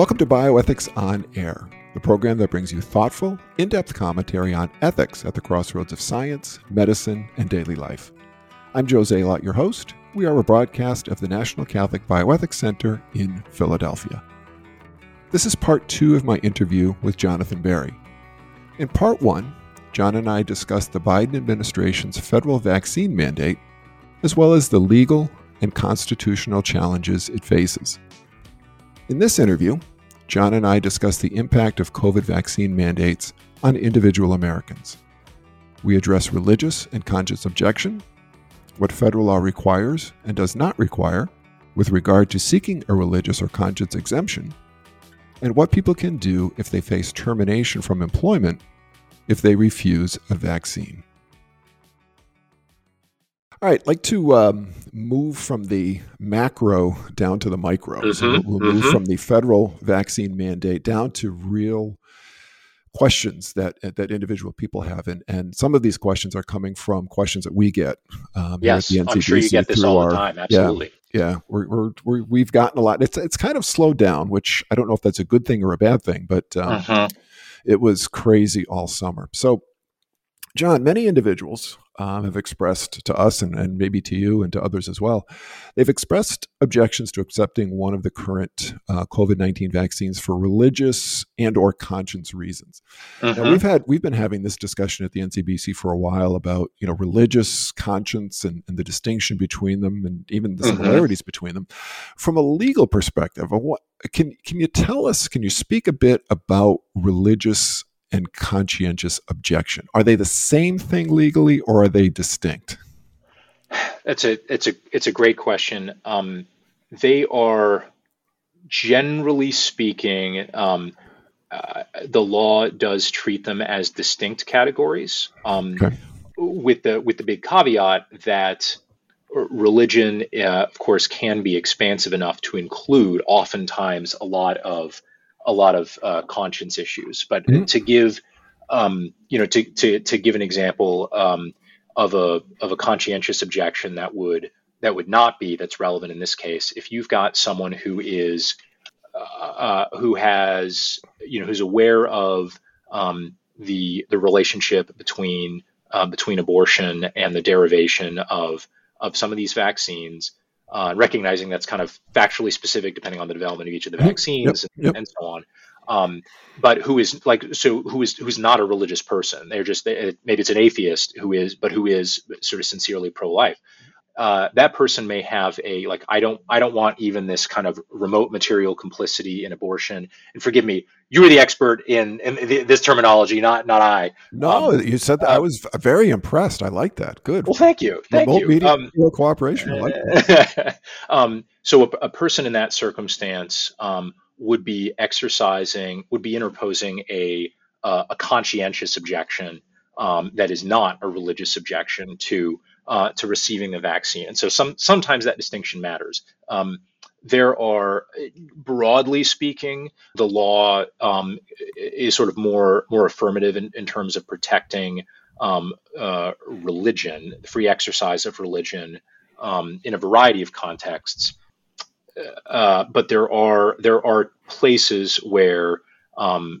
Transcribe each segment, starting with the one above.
Welcome to Bioethics on Air, the program that brings you thoughtful, in depth commentary on ethics at the crossroads of science, medicine, and daily life. I'm Joe Zalot, your host. We are a broadcast of the National Catholic Bioethics Center in Philadelphia. This is part two of my interview with Jonathan Berry. In part one, John and I discussed the Biden administration's federal vaccine mandate, as well as the legal and constitutional challenges it faces. In this interview, John and I discuss the impact of COVID vaccine mandates on individual Americans. We address religious and conscience objection, what federal law requires and does not require with regard to seeking a religious or conscience exemption, and what people can do if they face termination from employment if they refuse a vaccine. All right, like to um, move from the macro down to the micro. Mm-hmm, so we'll move mm-hmm. from the federal vaccine mandate down to real questions that that individual people have, and and some of these questions are coming from questions that we get. Um, yes, I'm sure you get this all our, the time. Absolutely. Yeah, yeah we're, we're, we have gotten a lot. It's it's kind of slowed down, which I don't know if that's a good thing or a bad thing, but um, uh-huh. it was crazy all summer. So, John, many individuals um, have expressed to us and, and maybe to you and to others as well. They've expressed objections to accepting one of the current uh, COVID-19 vaccines for religious and or conscience reasons. Mm-hmm. Now, we've had we've been having this discussion at the NCBC for a while about you know religious conscience and, and the distinction between them and even the mm-hmm. similarities mm-hmm. between them. From a legal perspective, what can can you tell us? Can you speak a bit about religious and conscientious objection? Are they the same thing legally or are they distinct? That's a it's a it's a great question. Um, they are generally speaking, um, uh, the law does treat them as distinct categories. Um, okay. With the with the big caveat that religion, uh, of course, can be expansive enough to include oftentimes a lot of a lot of uh, conscience issues. But mm-hmm. to give, um, you know, to, to, to give an example um, of a of a conscientious objection that would that would not be that's relevant in this case. If you've got someone who is uh, uh who has you know who's aware of um, the the relationship between uh, between abortion and the derivation of of some of these vaccines uh, recognizing that's kind of factually specific depending on the development of each of the vaccines yep, yep. And, and, so on. Um, but who is like so who is who's not a religious person? They're just they, maybe it's an atheist who is, but who is sort of sincerely pro-life uh, that person may have a like I don't I don't want even this kind of remote material complicity in abortion. And forgive me, you were the expert in, in this terminology, not not I. No, um, you said that. Uh, I was very impressed. I like that. Good. Well, thank you. Thank remote you. Media um, cooperation. I like um, so a, a, person in that circumstance um, would be exercising, would be interposing a uh, a conscientious objection um, that is not a religious objection to uh, to receiving the vaccine. And so some sometimes that distinction matters. Um, there are, broadly speaking, the law um, is sort of more more affirmative in, in terms of protecting um, uh, religion, free exercise of religion, um, in a variety of contexts. Uh, but there are there are places where um,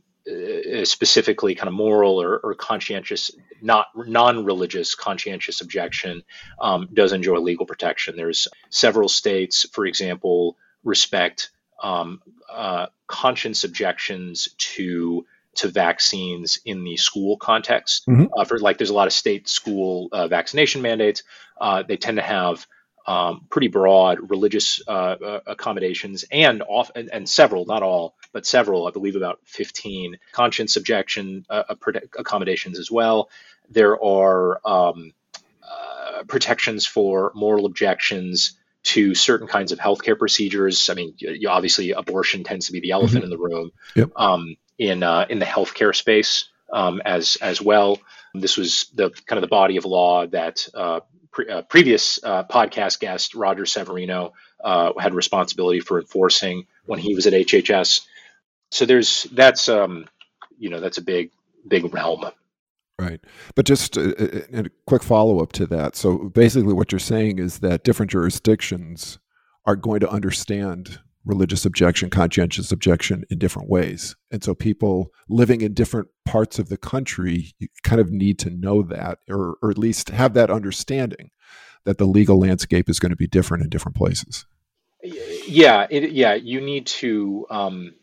specifically kind of moral or, or conscientious, not non-religious conscientious objection um, does enjoy legal protection. There's several states, for example, respect um, uh, conscience objections to to vaccines in the school context. Mm-hmm. Uh, for like, there's a lot of state school uh, vaccination mandates. Uh, they tend to have um, pretty broad religious uh, uh, accommodations and off and, and, several, not all, but several, I believe about 15 conscience objection uh, uh accommodations as well. There are um, uh, protections for moral objections to certain kinds of healthcare procedures. I mean, you, obviously, abortion tends to be the elephant mm-hmm. in the room yep. um, in uh, in the healthcare space um, as as well. This was the kind of the body of law that pre- uh, previous uh, podcast guest Roger Severino uh, had responsibility for enforcing when he was at HHS. So there's that's um, you know that's a big big realm. Right. But just a, a quick follow up to that. So basically, what you're saying is that different jurisdictions are going to understand religious objection, conscientious objection in different ways. And so people living in different parts of the country kind of need to know that or, or at least have that understanding that the legal landscape is going to be different in different places. Yeah, it, yeah, you need to, um,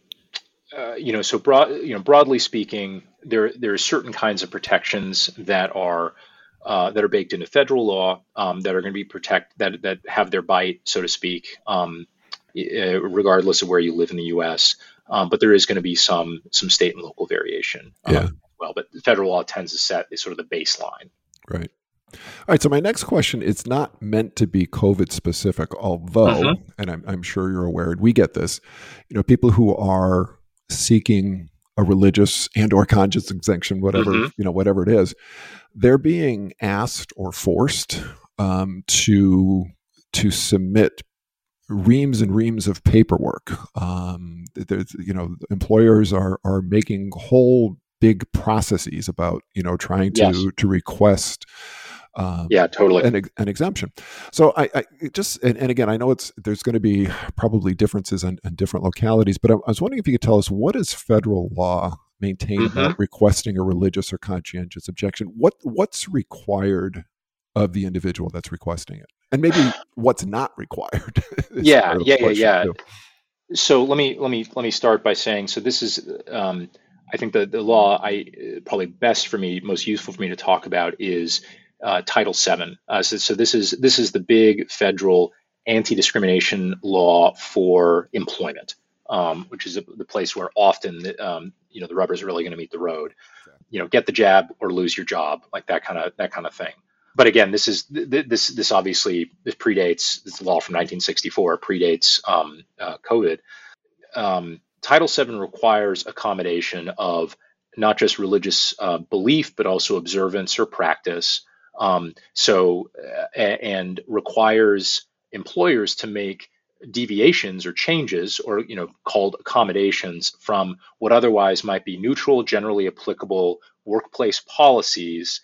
uh, you know, so broad, you know, broadly speaking, there there are certain kinds of protections that are uh, that are baked into federal law um, that are going to be protect that that have their bite, so to speak, um, regardless of where you live in the U.S. Um, but there is going to be some some state and local variation. Um, yeah. well, but federal law tends to set is sort of the baseline. Right. All right. So my next question it's not meant to be COVID specific, although, mm-hmm. and I'm, I'm sure you're aware, we get this. You know, people who are seeking a religious and or conscience exemption, whatever mm-hmm. you know, whatever it is, they're being asked or forced um, to to submit reams and reams of paperwork. Um, there's, you know, employers are are making whole big processes about you know trying to yes. to request um, yeah, totally. An, an, exemption. So I, I just and, and, again, I know it's there's going to be probably differences in, in different localities, but I, I, was wondering if you could tell us what does federal law maintain mm-hmm. about requesting a religious or conscientious objection? What what's required of the individual that's requesting it, and maybe what's not required? yeah, yeah, yeah, yeah. Too. So let me let me let me start by saying so this is. Um, I think the, the law I probably best for me, most useful for me to talk about is uh, Title VII. Uh, so, so, this is this is the big federal anti-discrimination law for employment, um, which is a, the place where often the, um, you know the rubber is really going to meet the road. You know, get the jab or lose your job, like that kind of that kind of thing. But again, this is this this obviously this predates this law from 1964 predates um, uh, COVID. Um, Title VII requires accommodation of not just religious uh, belief, but also observance or practice um, so, uh, and requires employers to make deviations or changes or you know called accommodations from what otherwise might be neutral generally applicable workplace policies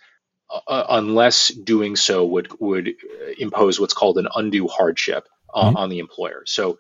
uh, uh unless doing so would would impose what's called an undue hardship uh, mm-hmm. on the employer so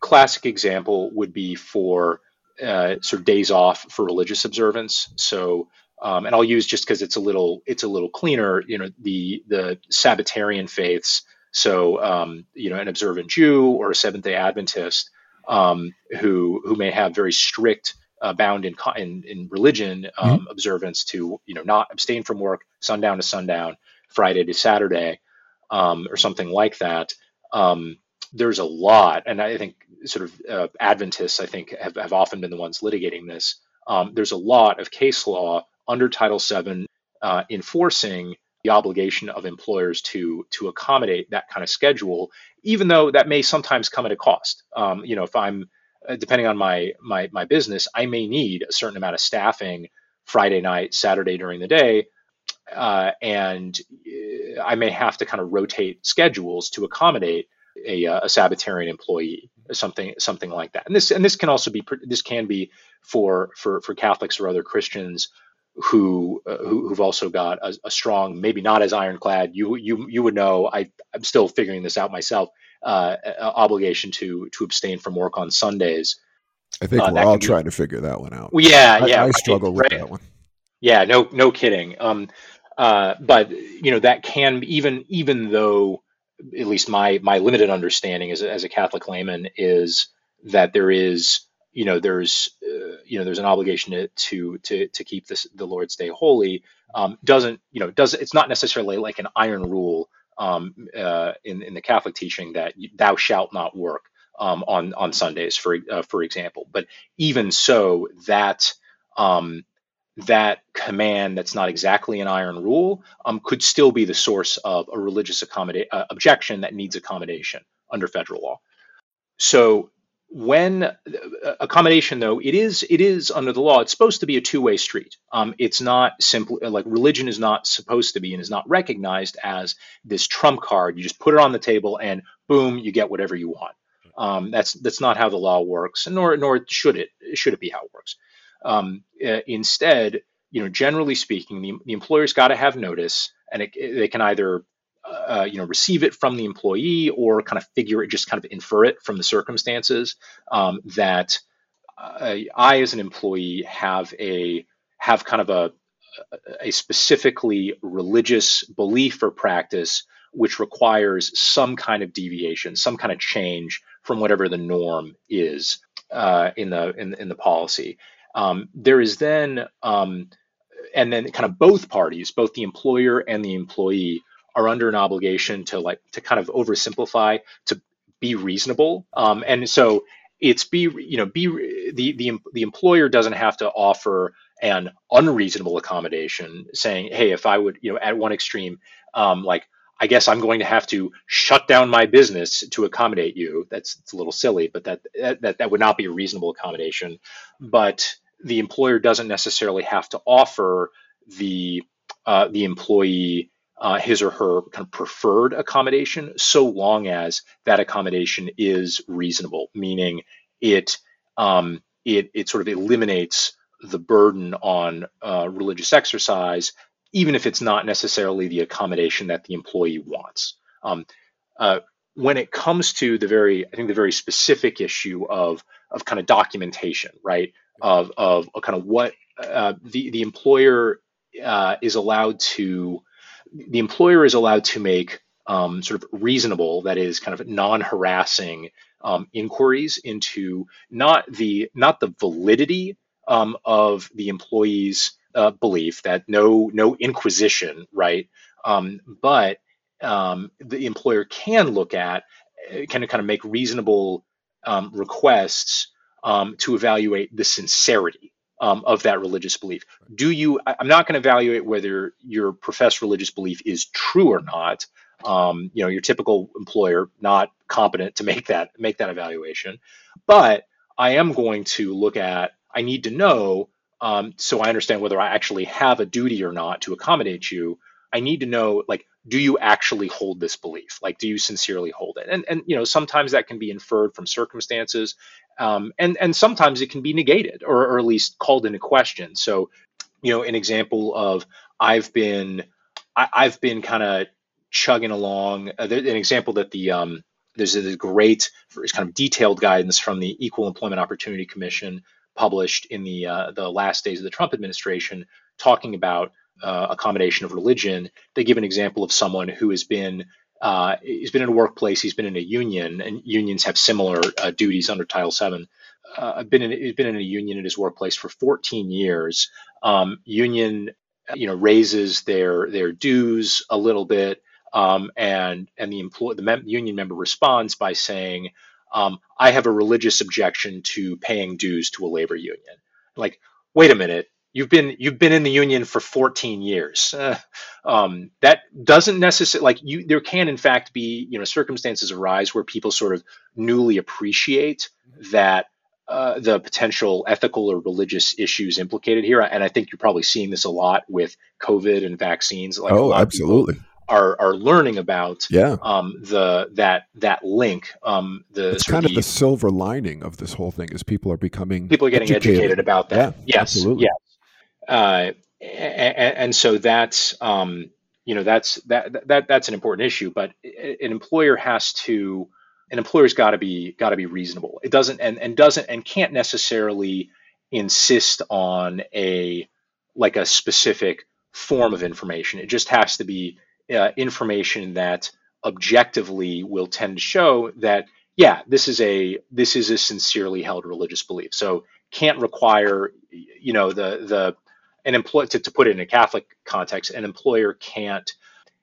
classic example would be for uh, sort of days off for religious observance so um, and I'll use just because it's a little it's a little cleaner. You know, the the Sabbatarian faiths. So um, you know, an observant Jew or a Seventh Day Adventist um, who who may have very strict uh, bound in, in, in religion um, mm-hmm. observance to you know not abstain from work sundown to sundown, Friday to Saturday, um, or something like that. Um, there's a lot, and I think sort of uh, Adventists I think have, have often been the ones litigating this. there's a lot of case law under Title VII uh, enforcing the obligation of employers to to accommodate that kind of schedule, even though that may sometimes come at a cost. Um, you know, if I'm depending on my my my business, I may need a certain amount of staffing Friday night, Saturday during the day, uh, and uh, I may have to kind of rotate schedules to accommodate a, uh, a Sabbatarian employee, something something like that. And this and this can also be this can be for for for Catholics or other Christians who, uh, who have also got a, a, strong, maybe not as ironclad. You you you would know. I I'm still figuring this out myself. Uh, obligation to to abstain from work on Sundays. I think uh, we're all trying be, to figure that one out. Well, yeah, I, yeah. I, struggle right, with that one. Yeah, no, no kidding. Um, uh, but you know that can even even though at least my my limited understanding as a, as a Catholic layman is that there is you know there's uh, you know there's an obligation to to to, to keep this the Lord's Day holy um, doesn't you know does it's not necessarily like an iron rule um, uh, in in the Catholic teaching that thou shalt not work um, on on Sundays for uh, for example. But even so that um, that command that's not exactly an iron rule um, could still be the source of a religious accommodate uh, objection that needs accommodation under federal law. So when uh, accommodation though it is it is under the law it's supposed to be a two-way street. Um, it's not simply like religion is not supposed to be and is not recognized as this trump card. You just put it on the table and boom you get whatever you want. Um, that's that's not how the law works nor nor should it should it be how it works. Um, uh, instead you know generally speaking the, the employer's got to have notice and it, they can either uh, you know receive it from the employee or kind of figure it, just kind of infer it from the circumstances um, that uh, I as an employee have a have kind of a a specifically religious belief or practice which requires some kind of deviation, some kind of change from whatever the norm is uh, in the in, in the policy. Um, there is then um, and then kind of both parties, both the employer and the employee, are under an obligation to like to kind of oversimplify to be reasonable. Um, and so it's be you know be the the the employer doesn't have to offer an unreasonable accommodation, saying, hey, if I would you know at one extreme, um, like I guess I'm going to have to shut down my business to accommodate you. That's it's a little silly, but that that that would not be a reasonable accommodation. But the employer doesn't necessarily have to offer the uh, the employee uh, his or her kind of preferred accommodation, so long as that accommodation is reasonable, meaning it um, it it sort of eliminates the burden on uh, religious exercise even if it's not necessarily the accommodation that the employee wants. Um, uh, when it comes to the very, I think the very specific issue of of kind of documentation, right? Of of, kind of what uh, the the employer uh, is allowed to, the employer is allowed to make um, sort of reasonable, that is, kind of non-harassing um, inquiries into not the not the validity um, of the employee's uh, belief that no no inquisition, right? Um, but um, the employer can look at uh, can kind of make reasonable um, requests to evaluate the sincerity um, of that religious belief. Do you? I'm not going to evaluate whether your professed religious belief is true or not. Um, you know, your typical employer not competent to make that make that evaluation, but I am going to look at. I need to know um, so I understand whether I actually have a duty or not to accommodate you. I need to know, like, do you actually hold this belief? Like, do you sincerely hold it? And and you know, sometimes that can be inferred from circumstances, um, and and sometimes it can be negated or, or at least called into question. So, you know, an example of I've been I, have been kind of chugging along. Uh, an example that the um, there's a great, kind of detailed guidance from the Equal Employment Opportunity Commission published in the uh, the last days of the Trump administration, talking about uh, accommodation of religion. They give an example of someone who has been uh, he's been in a workplace, he's been in a union, and unions have similar uh, duties under Title VII. Uh, been in, he's been in a union in his workplace for 14 years. Um, union, you know, raises their their dues a little bit, um, and and the employee, the mem- union member responds by saying, um, I have a religious objection to paying dues to a labor union. Like, wait a minute, you've been you've been in the union for 14 years. Uh, um, that doesn't necessarily like you. There can in fact be you know circumstances arise where people sort of newly appreciate that. Uh, the potential ethical or religious issues implicated here, and I think you're probably seeing this a lot with COVID and vaccines. Like oh, absolutely are are learning about yeah um, the that that link um, the it's kind of the, silver lining of this whole thing is people are becoming people are getting educated, educated about that yeah, yes absolutely. yes uh, and, and, so that's um, you know that's that that that's an important issue but an employer has to an employer's got to be got to be reasonable. It doesn't and and doesn't and can't necessarily insist on a like a specific form of information. It just has to be uh, information that objectively will tend to show that yeah this is a this is a sincerely held religious belief. So can't require you know the the an employee to, to put it in a catholic context an employer can't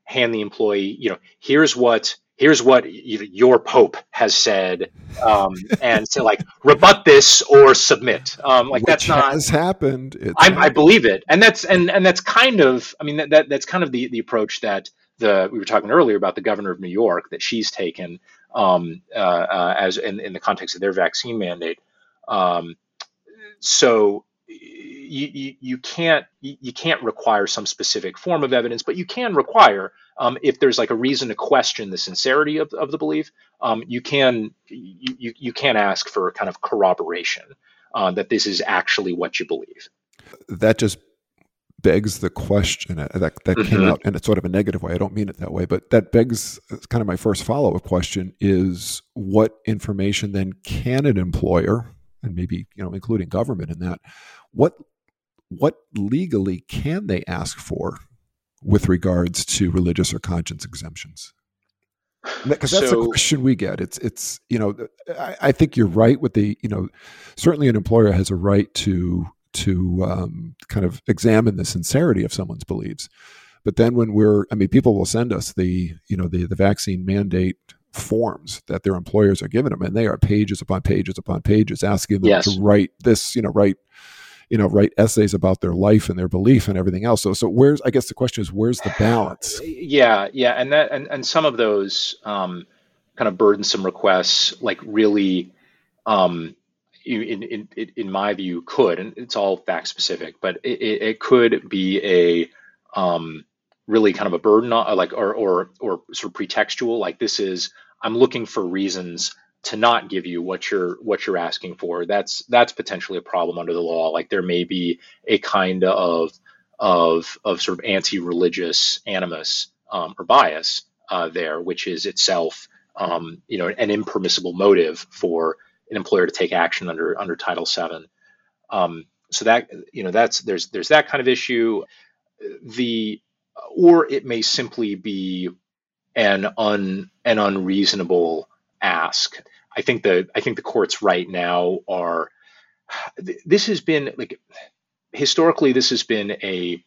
hand the employee you know here's what here's what your pope has said um, and to like rebut this or submit. Um, like Which that's not has happened. I, happened. I, believe it. And that's and and that's kind of i mean that, that that's kind of the the approach that the we were talking earlier about the governor of new york that she's taken um, uh, uh, as in, in the context of their vaccine mandate. Um, so you, you, you can't you can't require some specific form of evidence, but you can require um, if there's like a reason to question the sincerity of, of the belief, um, you can you, you can ask for kind of corroboration uh, that this is actually what you believe. That just begs the question uh, that that mm-hmm. came out in a sort of a negative way. I don't mean it that way, but that begs uh, kind of my first follow up question is what information then can an employer and maybe you know including government in that what what legally can they ask for with regards to religious or conscience exemptions? Because that's so, the question we get. It's it's you know I, I, think you're right with the you know certainly an employer has a right to to um, kind of examine the sincerity of someone's beliefs. But then when we're, I mean, people will send us the, you know, the, the vaccine mandate forms that their employers are giving them, and they are pages upon pages upon pages asking them yes. to write this, you know, write, you know, write essays about their life and their belief and everything else. So, so where's, I guess the question is, where's the balance? Yeah, yeah, and that, and, and some of those um, kind of burdensome requests, like really, um, in, in, in my view, could, and it's all fact specific, but it, it could be a um, really kind of a burden, on, like or or or sort of pretextual. Like this is, I'm looking for reasons to not give you what you're what you're asking for. That's that's potentially a problem under the law. Like there may be a kind of of of sort of anti-religious animus um, or bias uh, there, which is itself um, you know an impermissible motive for an employer to take action under under Title 7 Um, so that you know that's there's there's that kind of issue. The or it may simply be an un an unreasonable ask. I think the I think the courts right now are. This has been like historically this has been a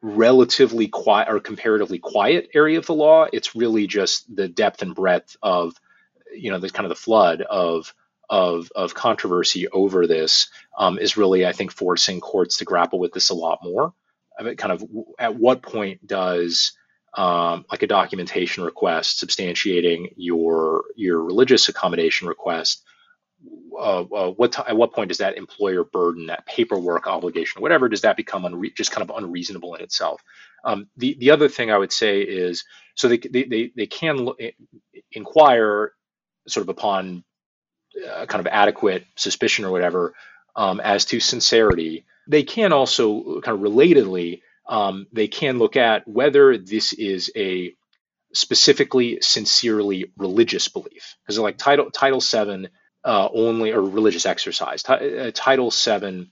relatively quiet or comparatively quiet area of the law. It's really just the depth and breadth of you know the kind of the flood of of of controversy over this um, is really I think forcing courts to grapple with this a lot more. Kind of at what point does um, like a documentation request substantiating your your religious accommodation request uh, uh, what t- at what point does that employer burden that paperwork obligation whatever does that become unre- just kind of unreasonable in itself um, the the other thing I would say is so they they they, can inquire sort of upon uh, kind of adequate suspicion or whatever um, as to sincerity. They can also kind of relatedly, um, they can look at whether this is a specifically sincerely religious belief. Because like title title 7 uh, only or religious exercise T- uh, title 7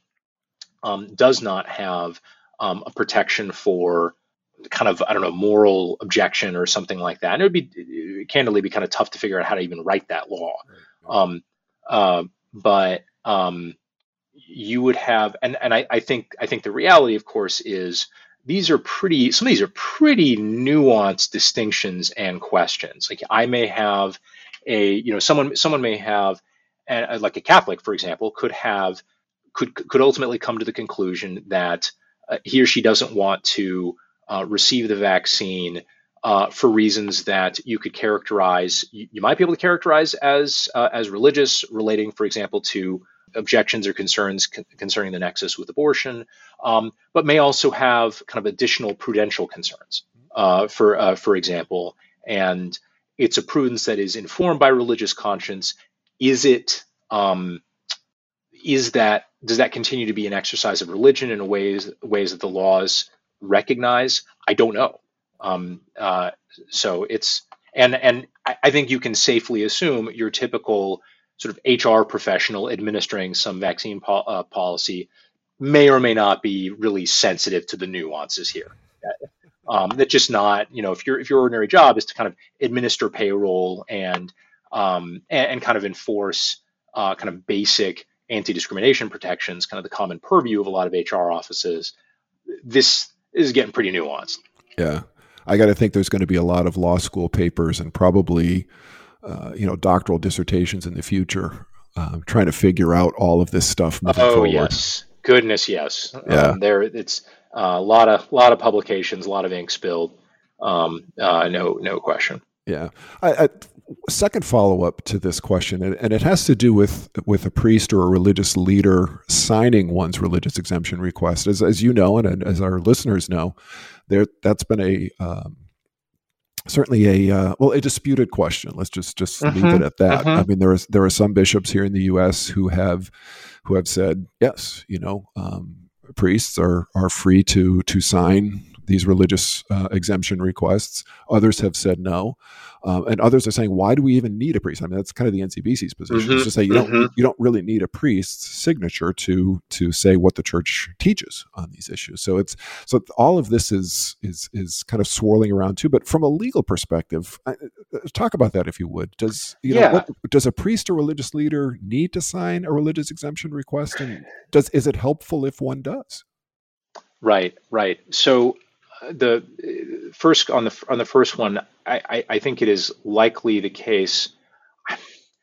um, does not have um, a protection for kind of i don't know moral objection or something like that. And it would be candidly be kind of tough to figure out how to even write that law. Um, uh, but um, you would have, and and I, I think I think the reality, of course, is these are pretty. Some of these are pretty nuanced distinctions and questions. Like I may have a, you know, someone someone may have, like a Catholic, for example, could have could could ultimately come to the conclusion that uh, he or she doesn't want to uh, receive the vaccine uh, for reasons that you could characterize, you, you, might be able to characterize as uh, as religious, relating, for example, to objections or concerns con- concerning the nexus with abortion, um, but may also have kind of additional prudential concerns. Uh, for uh, for example, and it's a prudence that is informed by religious conscience. Is it um, is that does that continue to be an exercise of religion in ways ways that the laws recognize? I don't know. Um, uh, so it's and and I think you can safely assume your typical sort of HR professional administering some vaccine po- uh, policy may or may not be really sensitive to the nuances here. Um, that's just not, you know, if your if your ordinary job is to kind of administer payroll and um, and, and, kind of enforce uh, kind of basic anti-discrimination protections, kind of the common purview of a lot of HR offices, this is getting pretty nuanced. Yeah. I got to think there's going to be a lot of law school papers and probably, uh, you know, doctoral dissertations in the future, um, trying to figure out all of this stuff. oh forward. yes, goodness yes. Yeah, um, there it's uh, a lot of lot of publications, a lot of ink spilled. Um, uh, no, no question. Yeah. I, I, second follow up to this question, and, and, it has to do with with a priest or a religious leader signing one's religious exemption request. As, as you know, and as our listeners know, there that's been a um, certainly a uh, well a disputed question. Let's just just leave it at that. I mean, there is there are some bishops here in the U.S. who have who have said yes, you know. Um, priests are are free to to sign these religious uh, exemption requests. Others have said no, um, and others are saying, "Why do we even need a priest?" I mean, that's kind of the NCBC's position. Mm-hmm. to say you mm-hmm. don't you don't really need a priest's signature to to say what the church teaches on these issues. So it's so all of this is is is kind of swirling around too. But from a legal perspective, I, uh, talk about that if you would. Does you know what, does a priest or religious leader need to sign a religious exemption request, and does is it helpful if one does? Right, right. So the first on the on the first one, I, I, I think it is likely the case.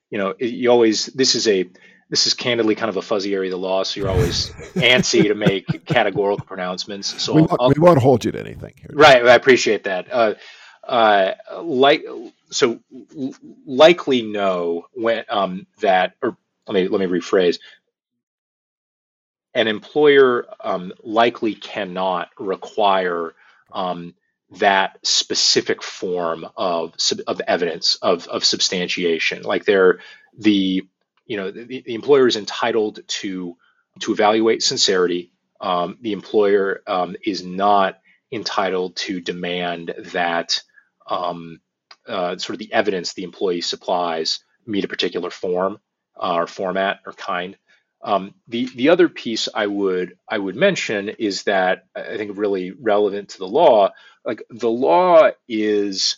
You know, you always this is a this is candidly kind of a fuzzy area of the law, so you're always antsy to make categorical pronouncements. So we won't, we won't, hold you to anything here. Right, I appreciate that. Uh, uh, like so, likely no when um, that or let me let me rephrase an employer um, likely cannot require um, that specific form of of evidence of of substantiation. Like they're the you know the, the employer is entitled to to evaluate sincerity. Um, the employer um, is not entitled to demand that um, uh, sort of the evidence the employee supplies meet a particular form uh, or format or kind. Um, the the other piece I would I would mention is that I think really relevant to the law. Like the law is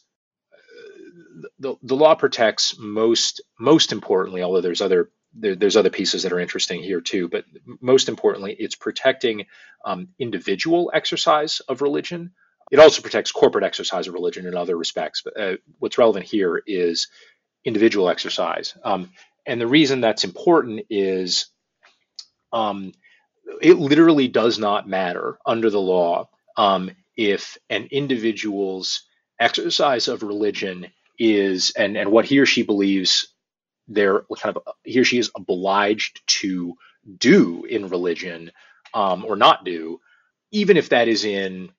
the, the law protects most most importantly, although there's other there, there's other pieces that are interesting here too, but most importantly, it's protecting um, individual exercise of religion. It also protects corporate exercise of religion in other respects. But uh, what's relevant here is individual exercise. Um, and the reason that's important is um, it literally does not matter under the law um, if an individual's exercise of religion is and and what he or she believes they're kind of he or she is obliged to do in religion um, or not do, even if that is in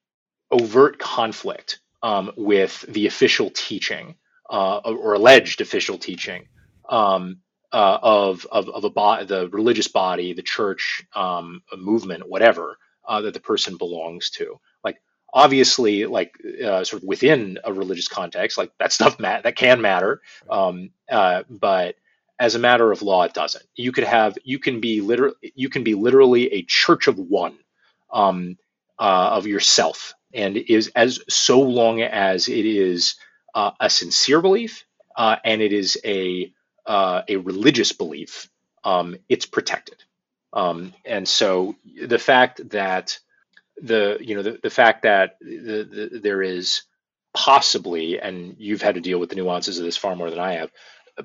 overt conflict um, with the official teaching uh, or alleged official teaching. Um, uh, of, of, of a bo- the religious body, the church, um, a movement, whatever uh, that the person belongs to. Like obviously, like uh, sort of within a religious context, like that stuff ma- that can matter, um, uh, but as a matter of law, it doesn't. You could have you can be literally you can be literally a church of one um, uh, of yourself, and is as so long as it is uh, a sincere belief and it is a uh, a religious belief, um, it's protected. Um, and so the fact that the you know the, the fact that the, the, there is possibly, and you've had to deal with the nuances of this far more than I have,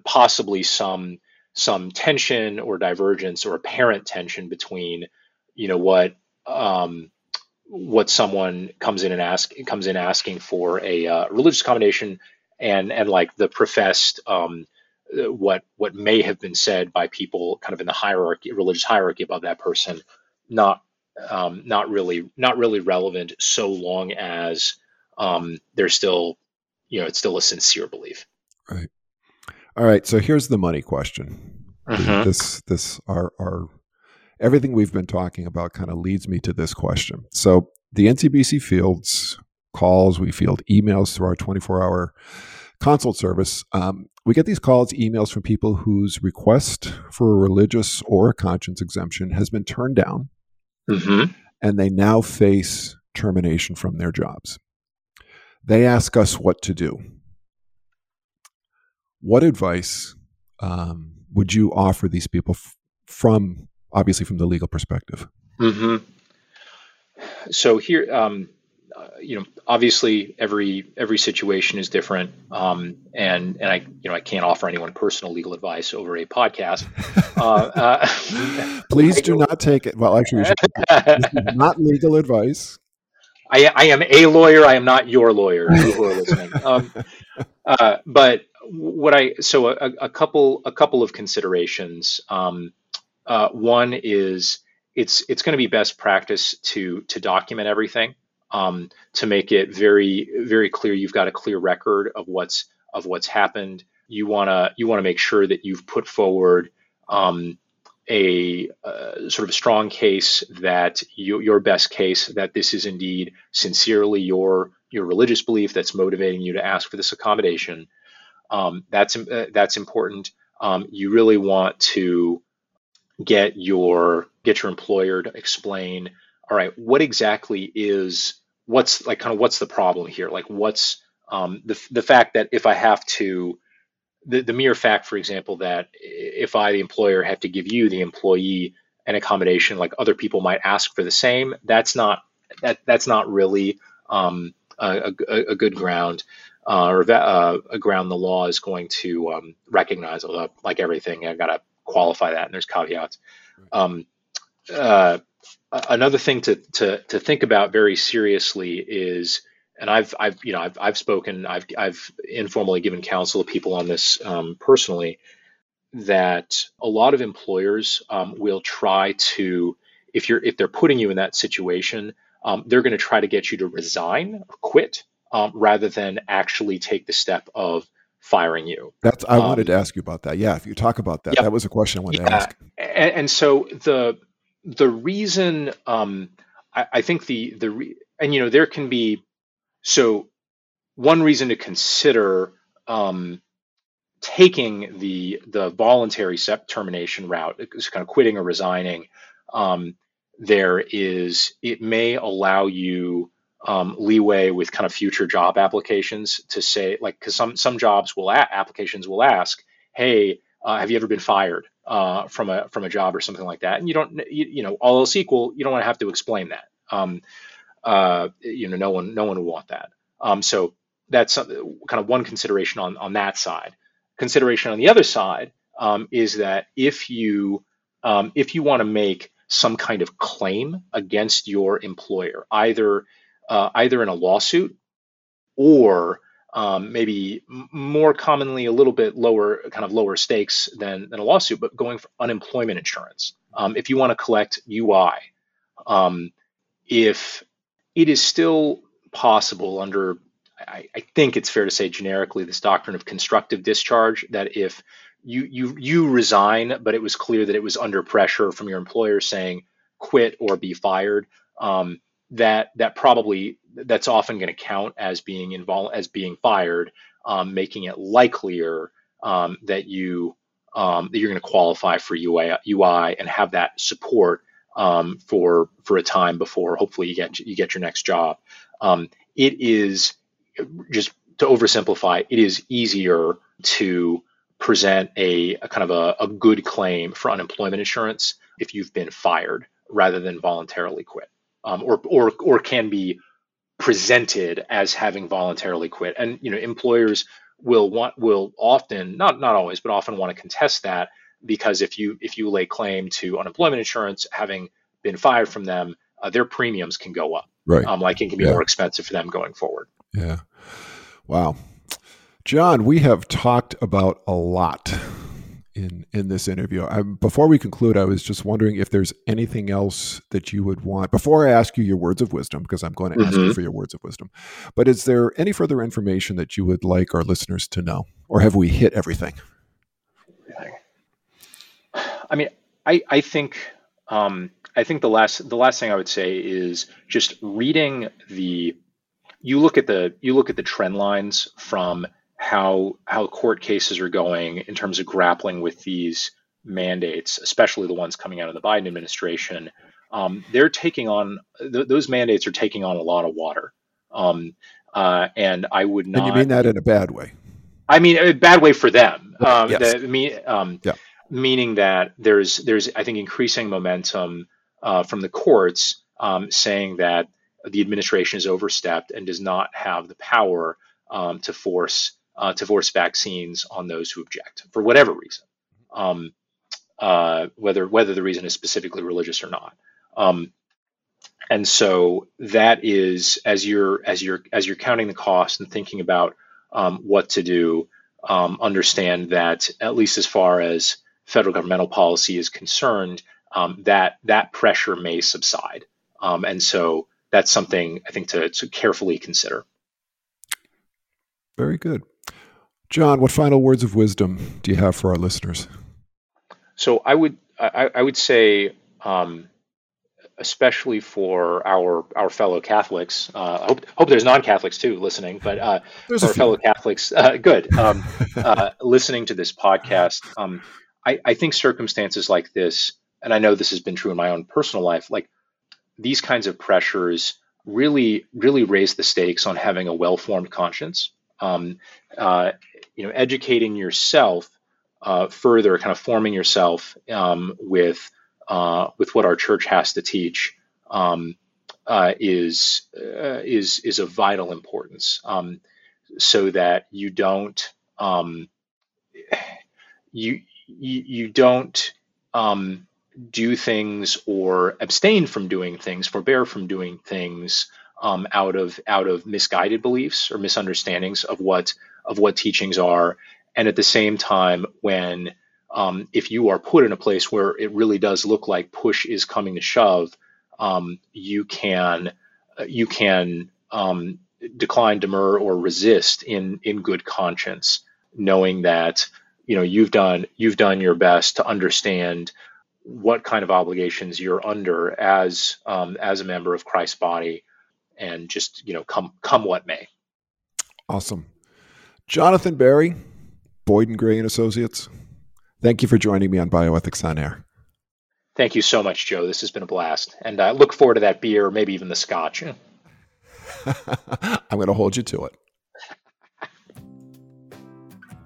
possibly some some tension or divergence or apparent tension between you know what um, what someone comes in and ask comes in asking for a uh, religious accommodation and and like the professed um, what what may have been said by people kind of in the hierarchy, religious hierarchy above that person, not um, not really not really relevant so long as um, there's still you know it's still a sincere belief. Right. All right. So here's the money question. Mm-hmm. This this our our everything we've been talking about kind of leads me to this question. So the NCBC fields calls, we field emails through our 24 hour consult service. Um, we get these calls, emails from people whose request for a religious or a conscience exemption has been turned down, mm-hmm. and they now face termination from their jobs. They ask us what to do. What advice um, would you offer these people f- from, obviously, from the legal perspective? Mm-hmm. So here, um, uh, you know, obviously every every situation is different, um, and and I you know I can't offer anyone personal legal advice over a podcast. Uh, uh, Please do not take it. Well, actually, not legal advice. I, I am a lawyer. I am not your lawyer. Who are listening? Um, uh, but what I so a, a, couple a couple of considerations. Um, uh, one is it's it's going to be best practice to to document everything um, to make it very very clear you've got a clear record of what's of what's happened you want to you want to make sure that you've put forward um, a uh, sort of a strong case that you, your best case that this is indeed sincerely your your religious belief that's motivating you to ask for this accommodation. Um, that's uh, that's important. Um, you really want to get your get your employer to explain. All right, what exactly is what's like kind of what's the problem here? Like what's um, the the fact that if I have to the, the mere fact, for example, that if I, the employer, have to give you, the employee, an accommodation, like other people might ask for the same, that's not that that's not really um, a, a, a, good ground uh, or uh, a ground the law is going to um, recognize. Although, like everything, I've got to qualify that, and there's caveats. Um, uh, another thing to, to to think about very seriously is and I've I've you know I've I've spoken I've I've informally given counsel to people on this um, personally that a lot of employers um, will try to if you're if they're putting you in that situation um, they're going to try to get you to resign or quit um, rather than actually take the step of firing you. That's I wanted to um, ask you about that. Yeah, if you talk about that, that was a question I wanted yeah. to ask. And, and, so the the reason um, I, I think the the re, and you know there can be so, one reason to consider um, taking the the voluntary termination route, is kind of quitting or resigning, um, there is it may allow you um, leeway with kind of future job applications to say like because some some jobs will a- applications will ask, hey, uh, have you ever been fired uh, from a from a job or something like that? And you don't you, you know all else equal, you don't want to have to explain that. Um, uh, you know, no one no one will want that. Um, so that's kind of one consideration on on that side. Consideration on the other side um, is that if you um, if you want to make some kind of claim against your employer, either uh, either in a lawsuit or um, maybe more commonly a little bit lower, kind of lower stakes than, than a lawsuit, but going for unemployment insurance. Um, if you want to collect UI, um, if it is still possible under, I, I, think it's fair to say generically, this doctrine of constructive discharge that if you you you resign, but it was clear that it was under pressure from your employer saying quit or be fired, um, that that probably that's often going to count as being involved as being fired, um, making it likelier um, that you um, that you're going to qualify for UI, UI and have that support um, for for a time before hopefully you get you get your next job. Um, it is just to oversimplify. It is easier to present a, a kind of a, a, good claim for unemployment insurance if you've been fired rather than voluntarily quit, um, or or or can be presented as having voluntarily quit. And you know, employers will want will often not not always, but often want to contest that because if you if you lay claim to unemployment insurance having been fired from them, uh, their premiums can go up. Right. Um, like it can be yeah. more expensive for them going forward. Yeah. Wow. John, we have talked about a lot in in this interview. I, before we conclude, I was just wondering if there's anything else that you would want before I ask you your words of wisdom, because I'm going to mm-hmm. ask you mm-hmm. for your words of wisdom. But is there any further information that you would like our listeners to know, or have we hit everything? I mean, I I think um, I think the last the last thing I would say is just reading the you look at the you look at the trend lines from how how court cases are going in terms of grappling with these mandates, especially the ones coming out of the Biden administration. Um, they're taking on th- those mandates are taking on a lot of water, um, uh, and I would not. And you mean that in a bad way? I mean a bad way for them. Um, yes. The, me, um, yeah meaning that there's there's I think increasing momentum uh, from the courts um, saying that the administration is overstepped and does not have the power um, to force uh, to force vaccines on those who object for whatever reason, um, uh, whether whether the reason is specifically religious or not. Um, and so that is as you're as you're as you're counting the cost and thinking about um, what to do, um, understand that at least as far as federal governmental policy is concerned, um, that that pressure may subside. Um, and so that's something I think to, to carefully consider. Very good. John, what final words of wisdom do you have for our listeners? So I would I, I would say, um, especially for our our fellow Catholics. Uh, I hope hope there's non-Catholics too listening, but uh, for our fellow Catholics, uh, good. Um, uh, listening to this podcast, um, I, I think circumstances like this, and I know this has been true in my own personal life, like these kinds of pressures really really raise the stakes on having a well-formed conscience. Um, uh, you know, educating yourself uh, further, kind of forming yourself um, with uh, with what our church has to teach um, uh, is uh, is is of vital importance, um, so that you don't um, you you, you don't um, do things or abstain from doing things, forbear from doing things um, out of out of misguided beliefs or misunderstandings of what of what teachings are, and at the same time, when um, if you are put in a place where it really does look like push is coming to shove, um, you can uh, you can um, decline, demur, or resist in in good conscience, knowing that you know you've done you've done your best to understand what kind of obligations you're under as um, as a member of Christ's body, and just you know come come what may. Awesome. Jonathan Berry, Boyd and Gray and Associates. Thank you for joining me on Bioethics on Air. Thank you so much, Joe. This has been a blast, and I look forward to that beer, maybe even the scotch. I'm going to hold you to it.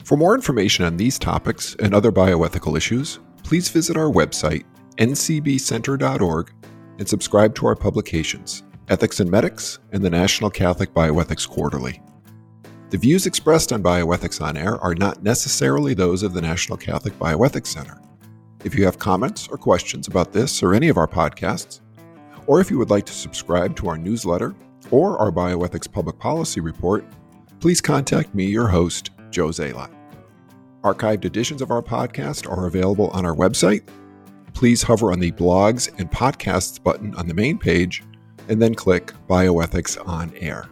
For more information on these topics and other bioethical issues, please visit our website, ncbcenter.org, and subscribe to our publications, Ethics and Medics and the National Catholic Bioethics Quarterly. The views expressed on Bioethics on Air are not necessarily those of the National Catholic Bioethics Center. If you have comments or questions about this or any of our podcasts, or if you would like to subscribe to our newsletter or our Bioethics Public Policy Report, please contact me, your host, Joe Zalot. Archived editions of our podcast are available on our website. Please hover on the Blogs and Podcasts button on the main page and then click Bioethics on Air.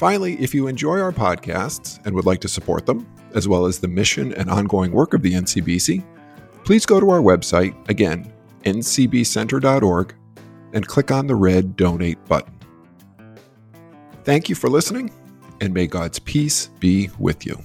Finally, if you enjoy our podcasts and would like to support them, as well as the mission and ongoing work of the NCBC, please go to our website, again, ncbcenter.org, and click on the red Donate button. Thank you for listening, and may God's peace be with you.